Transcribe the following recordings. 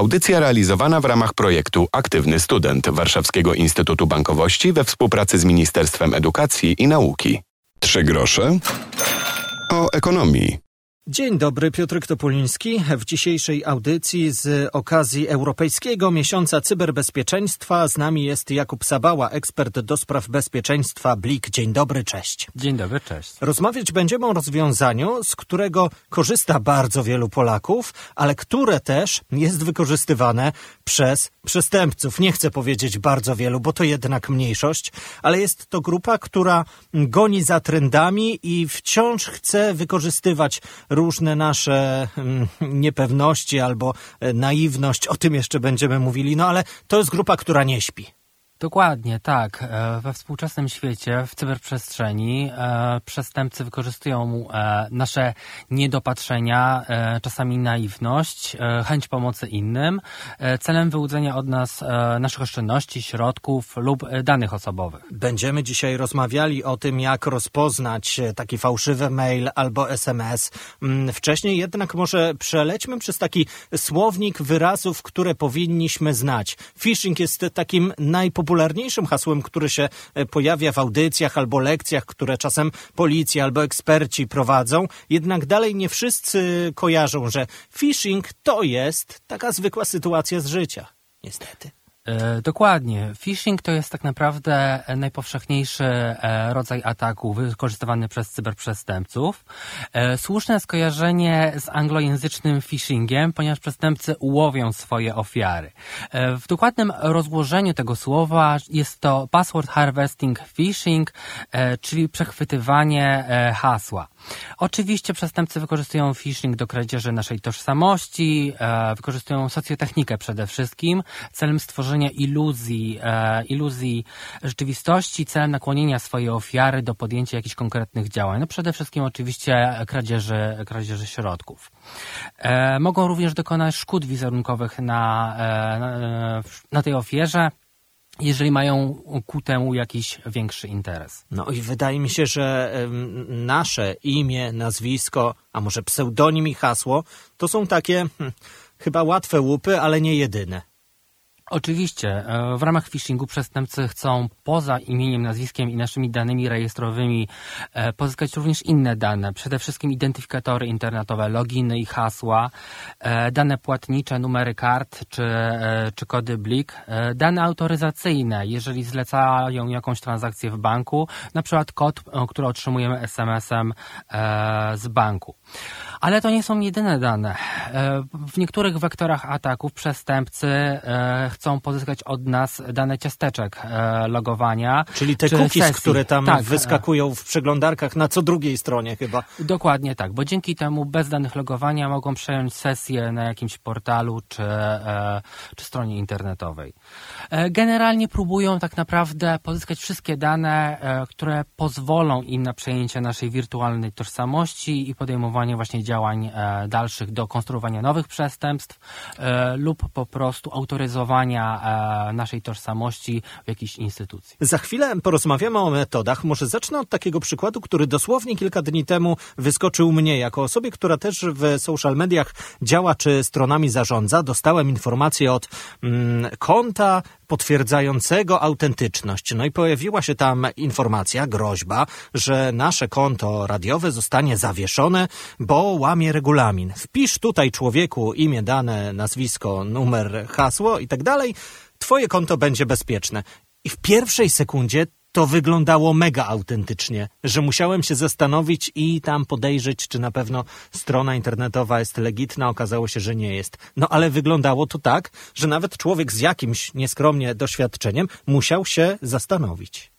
Audycja realizowana w ramach projektu Aktywny Student Warszawskiego Instytutu Bankowości we współpracy z Ministerstwem Edukacji i Nauki. Trzy grosze o ekonomii. Dzień dobry, Piotr Topuliński. W dzisiejszej audycji z okazji Europejskiego Miesiąca Cyberbezpieczeństwa z nami jest Jakub Sabała, ekspert do spraw bezpieczeństwa BLIK. Dzień dobry, cześć. Dzień dobry, cześć. Rozmawiać będziemy o rozwiązaniu, z którego korzysta bardzo wielu Polaków, ale które też jest wykorzystywane przez przestępców. Nie chcę powiedzieć bardzo wielu, bo to jednak mniejszość, ale jest to grupa, która goni za trendami i wciąż chce wykorzystywać różne nasze mm, niepewności albo e, naiwność, o tym jeszcze będziemy mówili, no ale to jest grupa, która nie śpi. Dokładnie, tak. E, we współczesnym świecie, w cyberprzestrzeni, e, przestępcy wykorzystują e, nasze niedopatrzenia, czasami naiwność, chęć pomocy innym, celem wyłudzenia od nas naszych oszczędności, środków lub danych osobowych. Będziemy dzisiaj rozmawiali o tym, jak rozpoznać taki fałszywy mail albo SMS. Mm, wcześniej jednak może przelećmy przez taki słownik wyrazów, które powinniśmy znać. Phishing jest takim najpopularniejszym najpopularniejszym hasłem, które się e, pojawia w audycjach albo lekcjach, które czasem policja albo eksperci prowadzą, jednak dalej nie wszyscy kojarzą, że phishing to jest taka zwykła sytuacja z życia. Niestety. E, dokładnie. Phishing to jest tak naprawdę najpowszechniejszy e, rodzaj ataku wykorzystywany przez cyberprzestępców. E, słuszne skojarzenie z anglojęzycznym phishingiem, ponieważ przestępcy łowią swoje ofiary. W dokładnym rozłożeniu tego słowa jest to password harvesting phishing, czyli przechwytywanie hasła. Oczywiście przestępcy wykorzystują phishing do kradzieży naszej tożsamości, wykorzystują socjotechnikę przede wszystkim, celem stworzenia iluzji, e, iluzji rzeczywistości celem nakłonienia swojej ofiary do podjęcia jakichś konkretnych działań. No przede wszystkim oczywiście kradzieży, kradzieży środków. E, mogą również dokonać szkód wizerunkowych na, e, na, na tej ofierze jeżeli mają ku temu jakiś większy interes. No i wydaje mi się, że nasze imię, nazwisko, a może pseudonim i hasło, to są takie hm, chyba łatwe łupy, ale nie jedyne. Oczywiście. E, w ramach phishingu przestępcy chcą poza imieniem, nazwiskiem i naszymi danymi rejestrowymi e, pozyskać również inne dane. Przede wszystkim identyfikatory internetowe, loginy i hasła, e, dane płatnicze, numery kart czy, czy kody BLIK, dane autoryzacyjne, jeżeli zlecają jakąś transakcję w banku, na przykład kod, który otrzymujemy SMS-em z banku. Ale to nie są jedyne dane. W niektórych wektorach ataków przestępcy chcą pozyskać od nas dane ciasteczek e, logowania. Czyli te cookies, sesji. które tam tak, wyskakują w przeglądarkach na co drugiej stronie chyba. Dokładnie tak, bo dzięki temu bez danych logowania mogą przejąć sesję na jakimś portalu czy, e, czy stronie internetowej. E, generalnie próbują tak naprawdę pozyskać wszystkie dane, które pozwolą im na przejęcie naszej wirtualnej tożsamości i podejmowanie właśnie działań dalszych do konstruowania nowych przestępstw lub po prostu autoryzowania E, naszej tożsamości w jakiejś instytucji. Za chwilę porozmawiamy o metodach. Może zacznę od takiego przykładu, który dosłownie kilka dni temu wyskoczył mnie jako osobie, która też w social mediach działa czy stronami zarządza. Dostałem informację od mm, konta potwierdzającego autentyczność. No i pojawiła się tam informacja, groźba, że nasze konto radiowe zostanie zawieszone, bo łamie regulamin. Wpisz tutaj człowieku imię, dane, nazwisko, numer, hasło i tak dalej. Twoje konto będzie bezpieczne. I w pierwszej sekundzie to wyglądało mega autentycznie, że musiałem się zastanowić i tam podejrzeć, czy na pewno strona internetowa jest legitna. Okazało się, że nie jest. No ale wyglądało to tak, że nawet człowiek z jakimś nieskromnie doświadczeniem musiał się zastanowić.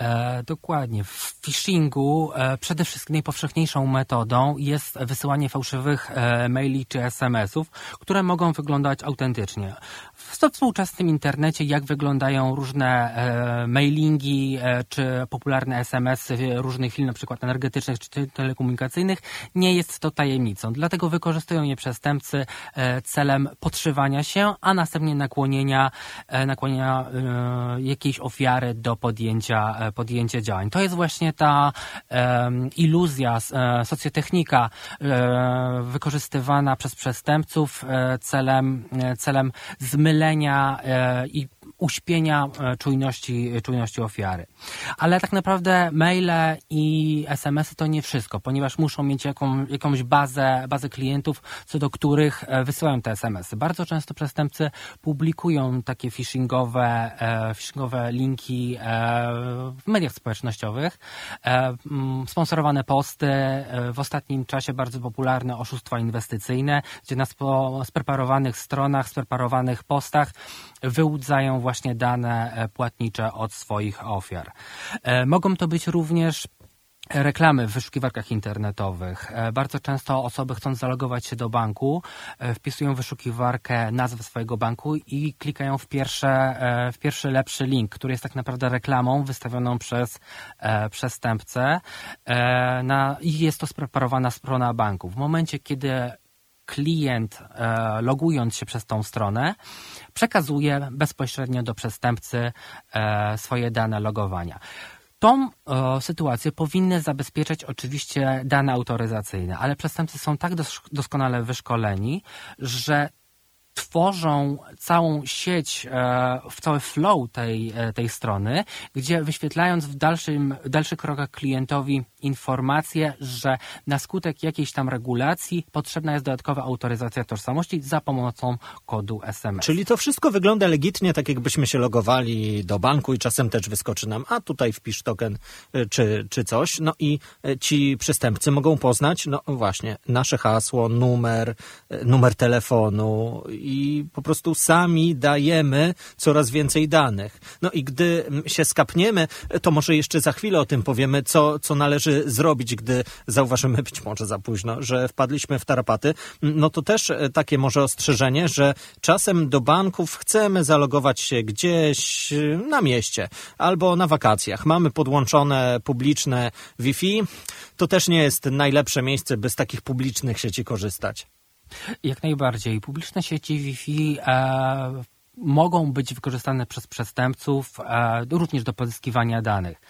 E, dokładnie. W phishingu e, przede wszystkim najpowszechniejszą metodą jest wysyłanie fałszywych e, maili czy SMS-ów, które mogą wyglądać autentycznie. W współczesnym internecie, jak wyglądają różne e, mailingi e, czy popularne SMS-y różnych firm, na przykład energetycznych czy telekomunikacyjnych, nie jest to tajemnicą. Dlatego wykorzystują je przestępcy e, celem podszywania się, a następnie nakłonienia, nakłonienia jakiejś ofiary do podjęcia podjęcie działań. To jest właśnie ta iluzja, socjotechnika wykorzystywana przez przestępców celem, celem zmylenia i uśpienia e, czujności, czujności ofiary. Ale tak naprawdę maile i SMS-y to nie wszystko, ponieważ muszą mieć jaką, jakąś bazę, bazę klientów, co do których e, wysyłają te SMS-y. Bardzo często przestępcy publikują takie phishingowe, e, phishingowe linki w mediach społecznościowych, sponsorowane posty, w ostatnim czasie bardzo popularne oszustwa inwestycyjne, gdzie na spreparowanych stronach, spreparowanych postach wyłudzają właśnie dane e, płatnicze od swoich ofiar. E, mogą to być również reklamy w wyszukiwarkach internetowych. E, bardzo często osoby chcąc zalogować się do banku, wpisują w wyszukiwarkę nazwę swojego banku i klikają w, pierwsze, w pierwszy lepszy link, który jest tak naprawdę reklamą wystawioną przez przestępcę na, i jest to spreparowana strona banku. W momencie, kiedy klient, e, logując się przez tą stronę, przekazuje bezpośrednio do przestępcy e, swoje dane logowania. Tą e, sytuację powinny zabezpieczać oczywiście dane autoryzacyjne, ale przestępcy są tak doskonale wyszkoleni, że tworzą całą sieć, e, w cały flow tej, e, tej strony, gdzie wyświetlając w dalszym, dalszych krokach klientowi informację, że na skutek jakiejś tam regulacji potrzebna jest dodatkowa autoryzacja tożsamości za pomocą kodu SMS. Czyli to wszystko wygląda legitnie, tak jakbyśmy się logowali do banku i czasem też wyskoczy nam, a tutaj wpisz token e, czy, czy coś. No i ci przestępcy mogą poznać, no właśnie, nasze hasło, numer, numer telefonu i po prostu sami dajemy coraz więcej danych. No i gdy się skapniemy, to może jeszcze za chwilę o tym powiemy, co, co należy zrobić, gdy zauważymy być może za późno, że wpadliśmy w tarapaty. No to też e, takie może ostrzeżenie, że czasem do banków chcemy zalogować się gdzieś na mieście albo na wakacjach. Mamy podłączone publiczne Wi-Fi. To też nie jest najlepsze miejsce, by z takich publicznych sieci korzystać. Jak najbardziej. Publiczne sieci Wi-Fi e, mogą być wykorzystane przez przestępców e, również do pozyskiwania danych.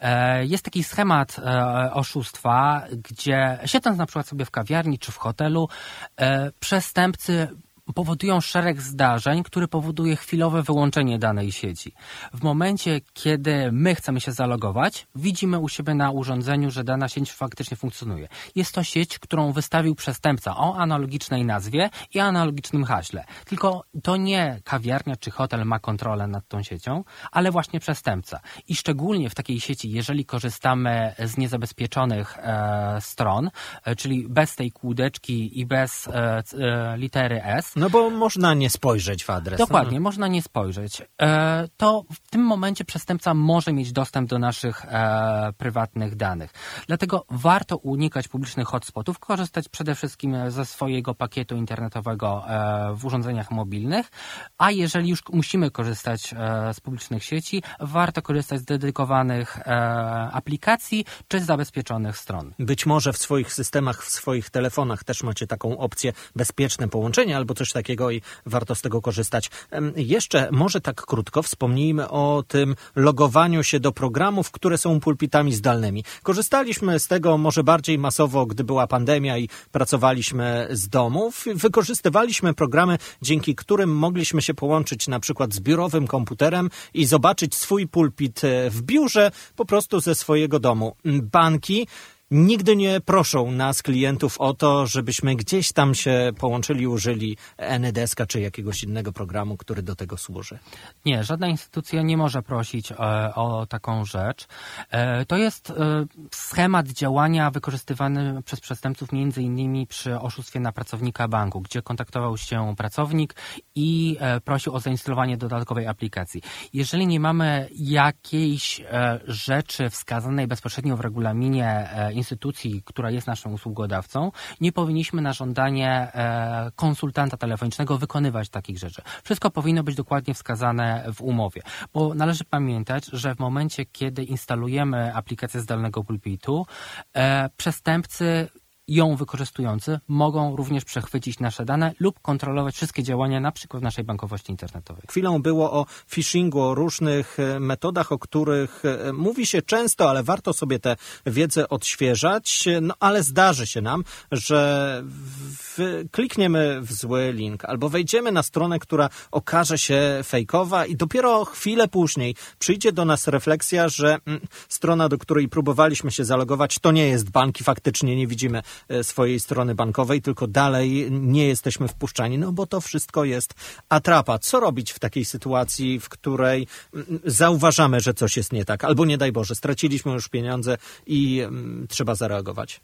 E, jest taki schemat e, oszustwa, gdzie siedząc na przykład sobie w kawiarni czy w hotelu, e, przestępcy powodują szereg zdarzeń, które powoduje chwilowe wyłączenie danej sieci. W momencie, kiedy my chcemy się zalogować, widzimy u siebie na urządzeniu, że dana sieć faktycznie funkcjonuje. Jest to sieć, którą wystawił przestępca o analogicznej nazwie i analogicznym haśle. Tylko to nie kawiarnia czy hotel ma kontrolę nad tą siecią, ale właśnie przestępca. I szczególnie w takiej sieci, jeżeli korzystamy z niezabezpieczonych e, stron, e, czyli bez tej kłódeczki i bez e, e litery S, no bo można nie spojrzeć w adres. Dokładnie, no. można nie spojrzeć. E, to w tym momencie przestępca może mieć dostęp do naszych e, prywatnych danych. Dlatego warto unikać publicznych hotspotów, korzystać przede wszystkim ze swojego pakietu internetowego e, w urządzeniach mobilnych, a jeżeli już musimy korzystać e, z publicznych sieci, warto korzystać z dedykowanych e, aplikacji czy z zabezpieczonych stron. Być może w swoich systemach, w swoich telefonach też macie taką opcję bezpieczne połączenie albo coś coś takiego i warto z tego korzystać. Jeszcze może tak krótko wspomnijmy o tym logowaniu się do programów, które są pulpitami zdalnymi. Korzystaliśmy z tego może bardziej masowo, gdy była pandemia i pracowaliśmy z domów. Wykorzystywaliśmy programy, dzięki którym mogliśmy się połączyć na przykład z biurowym komputerem i zobaczyć swój pulpit e, w biurze po prostu ze swojego domu. Banki nigdy nie proszą nas, klientów, o to, żebyśmy gdzieś tam się połączyli, użyli NDSK czy jakiegoś innego programu, który do tego służy. Nie, żadna instytucja nie może prosić e, o taką rzecz. E, to jest e, schemat działania wykorzystywany przez przestępców między innymi przy oszustwie na pracownika banku, gdzie kontaktował się pracownik i prosił o zainstalowanie dodatkowej aplikacji. Jeżeli nie mamy jakiejś rzeczy wskazanej bezpośrednio w regulaminie instytucji, która jest naszym usługodawcą, nie powinniśmy na żądanie e, konsultanta telefonicznego wykonywać takich rzeczy. Wszystko powinno być dokładnie wskazane w umowie, bo należy pamiętać, że w momencie, kiedy instalujemy aplikację zdalnego pulpitu, e, przestępcy ją wykorzystujący mogą również przechwycić nasze dane lub kontrolować wszystkie działania, na przykład naszej bankowości internetowej. Chwilą było o phishingu, o różnych e, metodach, o których e, mówi się często, ale warto sobie tę wiedzę odświeżać. No ale zdarzy się nam, że w, klikniemy w zły link albo wejdziemy na stronę, która okaże się fejkowa i dopiero chwilę później przyjdzie do nas refleksja, że mm, strona, do której próbowaliśmy się zalogować, to nie jest bank i faktycznie nie widzimy swojej strony bankowej, tylko dalej nie jesteśmy wpuszczani, no bo to wszystko jest atrapa. Co robić w takiej sytuacji, w której mm, zauważamy, że coś jest nie tak, albo nie daj Boże, straciliśmy już pieniądze i mm, trzeba zareagować?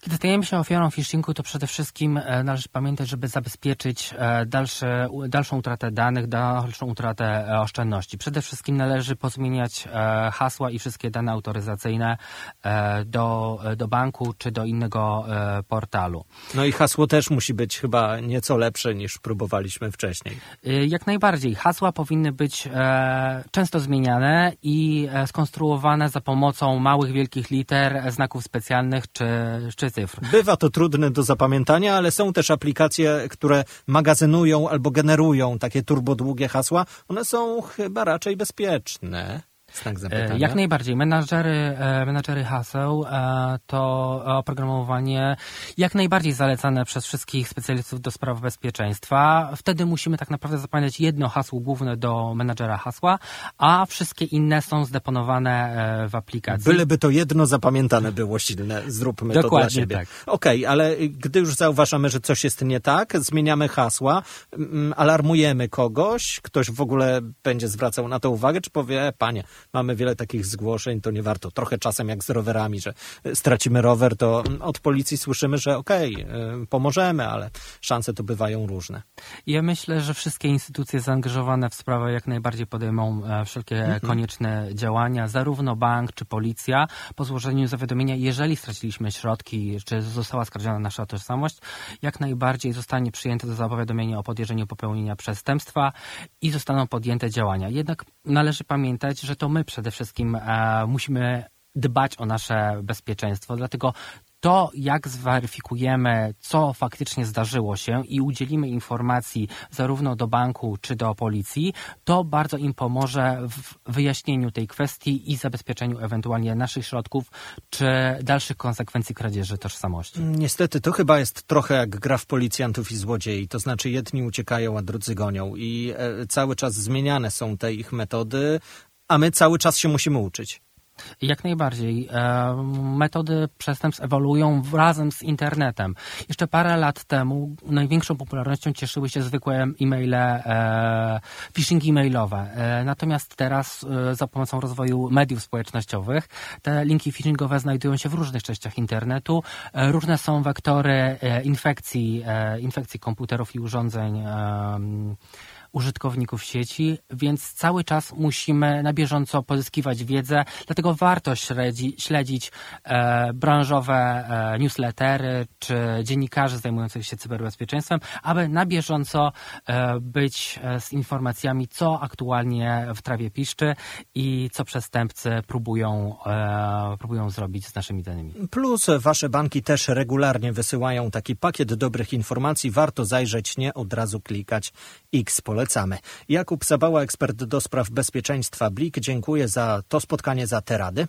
Kiedy stajemy się ofiarą phishingu, to przede wszystkim e, należy pamiętać, żeby zabezpieczyć e, dalsze, dalszą utratę danych, dalszą utratę e, oszczędności. Przede wszystkim należy pozmieniać hasła i wszystkie dane autoryzacyjne do, do banku czy do innego portalu. No i hasło też musi być chyba nieco lepsze niż próbowaliśmy wcześniej. Jak najbardziej. Hasła powinny być często zmieniane i skonstruowane za pomocą małych, wielkich liter, znaków specjalnych czy, czy Bywa to trudne do zapamiętania, ale są też aplikacje, które magazynują albo generują takie turbodługie hasła. One są chyba raczej bezpieczne. Znak e, zapytania. Jak najbardziej. Menadżery, e, menadżery haseł e, to oprogramowanie jak najbardziej zalecane przez wszystkich specjalistów do spraw bezpieczeństwa. Wtedy musimy tak naprawdę zapamiętać jedno hasło główne do menadżera hasła, a wszystkie inne są zdeponowane w aplikacji. Byleby to jedno zapamiętane było silne, zróbmy Dokładnie to dla siebie. Tak. Okej, okay, ale gdy już zauważamy, że coś jest nie tak, zmieniamy hasła, alarmujemy kogoś, ktoś w ogóle będzie zwracał na to uwagę, czy powie, panie, mamy wiele takich zgłoszeń, to nie warto. Trochę czasem jak z rowerami, że stracimy rower, to od policji słyszymy, że okej, okay, pomożemy, ale szanse to bywają różne. Ja myślę, że wszystkie instytucje zaangażowane w sprawę jak najbardziej podejmą e, wszelkie mhm. konieczne działania, zarówno bank czy policja, po złożeniu zawiadomienia, jeżeli straciliśmy środki, czy została skradziona nasza tożsamość, jak najbardziej zostanie przyjęte do zapowiadomienia o podejrzeniu popełnienia przestępstwa i zostaną podjęte działania. Jednak należy pamiętać, że to my przede wszystkim e, musimy dbać o nasze bezpieczeństwo, dlatego to, jak zweryfikujemy, co faktycznie zdarzyło się i udzielimy informacji zarówno do banku, czy do policji, to bardzo im pomoże w wyjaśnieniu tej kwestii i zabezpieczeniu ewentualnie naszych środków, czy dalszych konsekwencji kradzieży tożsamości. Niestety, to chyba jest trochę jak gra w policjantów i złodziei, to znaczy jedni uciekają, a drudzy gonią. I e, cały czas zmieniane są te ich metody, a my cały czas się musimy uczyć. Jak najbardziej. E, metody przestępstw ewoluują razem z internetem. Jeszcze parę lat temu największą popularnością cieszyły się zwykłe e-maile, e, phishing e-mailowe. E, natomiast teraz za pomocą rozwoju mediów społecznościowych te linki phishingowe znajdują się w różnych częściach internetu. Różne są wektory infekcji, infekcji komputerów i urządzeń użytkowników sieci, więc cały czas musimy na bieżąco pozyskiwać wiedzę, dlatego warto śledzi, śledzić e, branżowe e, newslettery czy dziennikarzy zajmujących się cyberbezpieczeństwem, aby na bieżąco e, być e, z informacjami, co aktualnie w trawie piszczy i co przestępcy próbują, e, próbują zrobić z naszymi danymi. Plus wasze banki też regularnie wysyłają taki pakiet dobrych informacji. Warto zajrzeć, nie od razu klikać X polecamy. Jakub Sabała, ekspert do spraw bezpieczeństwa BLIK, dziękuję za to spotkanie, za te rady.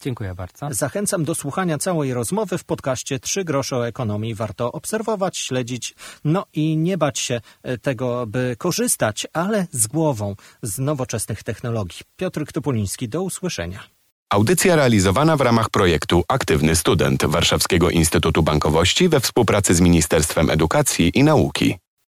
Dziękuję bardzo. Zachęcam do słuchania całej rozmowy w podcaście Trzy grosze o ekonomii. Warto obserwować, śledzić, no i nie bać się e, tego, by korzystać, ale z głową z nowoczesnych technologii. Piotr Ktopuliński, do usłyszenia. Audycja realizowana w ramach projektu Aktywny Student Warszawskiego Instytutu Bankowości we współpracy z Ministerstwem Edukacji i Nauki.